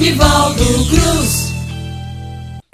Nivaldo Cruz.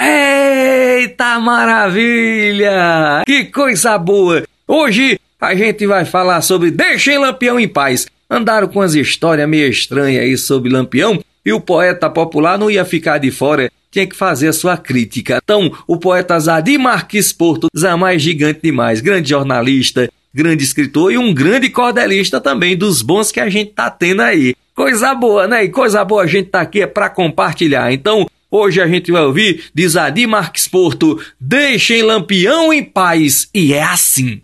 Eita maravilha! Que coisa boa! Hoje a gente vai falar sobre Deixem Lampião em Paz. Andaram com as histórias meio estranhas aí sobre Lampião e o poeta popular não ia ficar de fora, tinha que fazer a sua crítica. Então, o poeta Zadir Marques Porto, jamais gigante demais, grande jornalista, grande escritor e um grande cordelista também dos bons que a gente tá tendo aí. Coisa boa, né? E coisa boa a gente tá aqui é para compartilhar. Então, hoje a gente vai ouvir de Zadir Marques Porto, Deixem Lampião em paz. E é assim.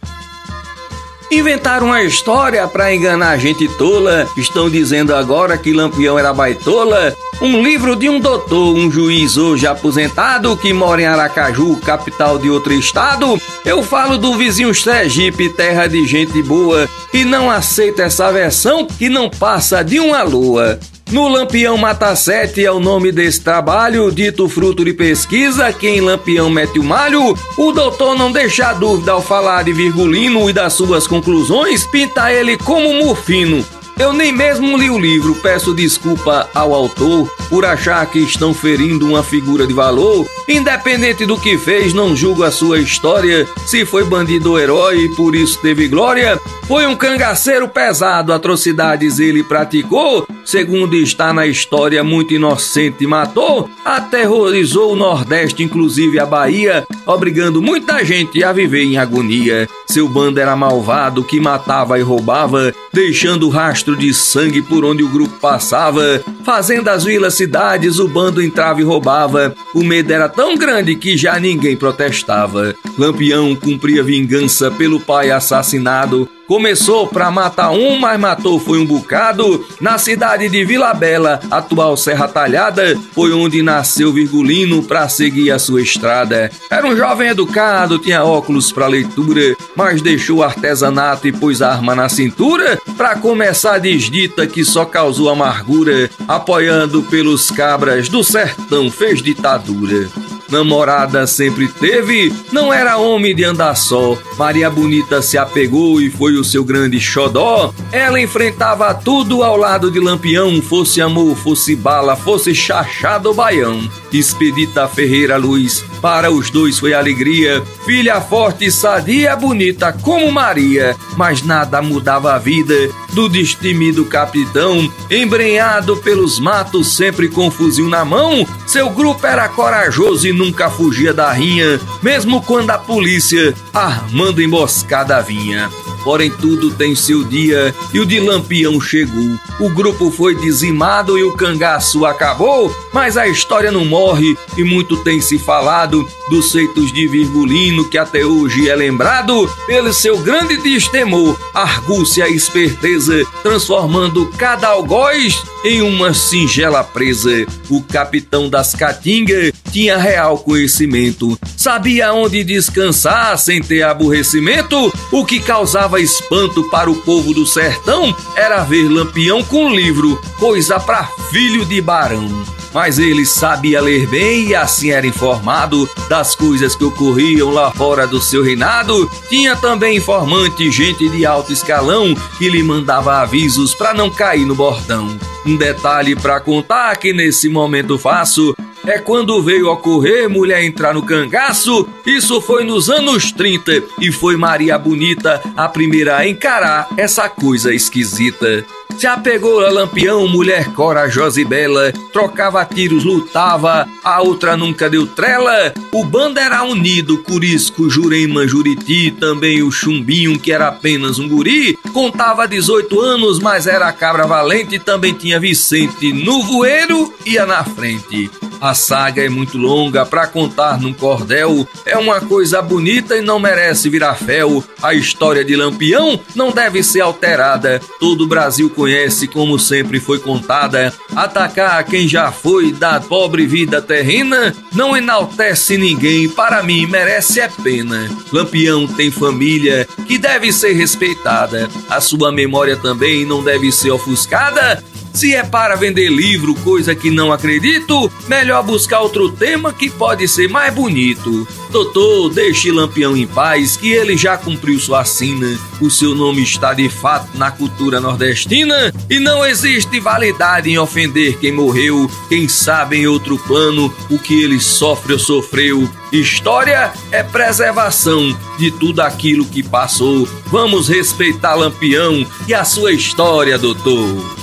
Inventaram uma história para enganar a gente tola. Estão dizendo agora que Lampião era baitola. Um livro de um doutor, um juiz hoje aposentado que mora em Aracaju, capital de outro estado. Eu falo do vizinho Sergipe, terra de gente boa, e não aceita essa versão que não passa de uma lua. No Lampião Mata 7 é o nome desse trabalho, dito fruto de pesquisa, que em Lampião mete o malho. O doutor não deixa dúvida ao falar de Virgulino e das suas conclusões, pinta ele como murfino. Eu nem mesmo li o livro, peço desculpa ao autor por achar que estão ferindo uma figura de valor. Independente do que fez, não julgo a sua história. Se foi bandido ou herói, por isso teve glória. Foi um cangaceiro pesado, atrocidades ele praticou. Segundo está na história, muito inocente matou. Aterrorizou o Nordeste, inclusive a Bahia, obrigando muita gente a viver em agonia. Seu bando era malvado que matava e roubava, deixando rastro de sangue por onde o grupo passava. Fazendo as vilas cidades, o bando entrava e roubava. O medo era tão grande que já ninguém protestava. Lampião cumpria vingança pelo pai assassinado. Começou pra matar um, mas matou foi um bocado. Na cidade de Vila Bela, atual Serra Talhada, foi onde nasceu Virgulino pra seguir a sua estrada. Era um jovem educado, tinha óculos pra leitura, mas deixou o artesanato e pôs a arma na cintura pra começar a desdita que só causou amargura, apoiando pelos cabras do sertão fez ditadura namorada sempre teve, não era homem de andar só. Maria Bonita se apegou e foi o seu grande xodó. Ela enfrentava tudo ao lado de Lampião, fosse amor, fosse bala, fosse chachado baião. Expedita Ferreira Luz, para os dois foi alegria. Filha forte, sadia, bonita como Maria, mas nada mudava a vida do destemido capitão, embrenhado pelos matos, sempre com fuzil na mão. Seu grupo era corajoso e nunca fugia da rinha, mesmo quando a polícia armando emboscada vinha. Porém, tudo tem seu dia e o de Lampião chegou. O grupo foi dizimado e o cangaço acabou, mas a história não morre e muito tem se falado dos feitos de Virgulino que até hoje é lembrado pelo seu grande destemor, argúcia e esperteza, transformando cada algoz em uma singela presa. O capitão das Caatinga tinha real conhecimento, sabia onde descansar sem ter aborrecimento. O que causava espanto para o povo do sertão era ver Lampião com livro, coisa para filho de barão mas ele sabia ler bem e assim era informado das coisas que ocorriam lá fora do seu reinado. Tinha também informante, gente de alto escalão, que lhe mandava avisos para não cair no bordão. Um detalhe para contar que nesse momento faço é quando veio ocorrer mulher entrar no cangaço. Isso foi nos anos 30 e foi Maria Bonita a primeira a encarar essa coisa esquisita. Se apegou a Lampião, mulher corajosa e bela, trocava tiros, lutava, a outra nunca deu trela. O bando era unido, Curisco, Jurema, Juriti, também o Chumbinho, que era apenas um guri, contava 18 anos, mas era cabra valente, também tinha Vicente no voeiro, ia na frente. A saga é muito longa para contar num cordel. É uma coisa bonita e não merece virar fel. A história de Lampião não deve ser alterada. Todo o Brasil conhece como sempre foi contada. Atacar quem já foi da pobre vida terrena não enaltece ninguém. Para mim merece é pena. Lampião tem família que deve ser respeitada. A sua memória também não deve ser ofuscada Se é para vender livro, coisa que não acredito, melhor buscar outro tema que pode ser mais bonito. Doutor, deixe Lampião em paz, que ele já cumpriu sua sina. O seu nome está de fato na cultura nordestina e não existe validade em ofender quem morreu, quem sabe em outro plano o que ele sofre ou sofreu. História é preservação de tudo aquilo que passou. Vamos respeitar Lampião e a sua história, doutor.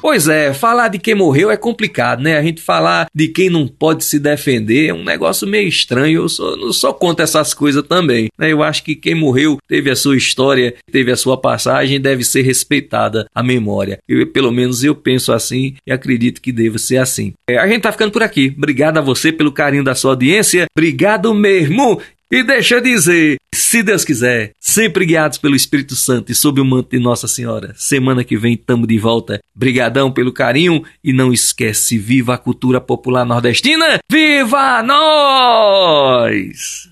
Pois é, falar de quem morreu é complicado, né? A gente falar de quem não pode se defender é um negócio meio estranho. Eu só, não só conto essas coisas também. Né? Eu acho que quem morreu teve a sua história, teve a sua passagem, deve ser respeitada a memória. Eu, pelo menos eu penso assim e acredito que deva ser assim. É, a gente tá ficando por aqui. Obrigado a você pelo carinho da sua audiência. Obrigado mesmo. E deixa eu dizer, se Deus quiser, sempre guiados pelo Espírito Santo e sob o manto de Nossa Senhora. Semana que vem tamo de volta. Brigadão pelo carinho e não esquece, viva a cultura popular nordestina, viva nós!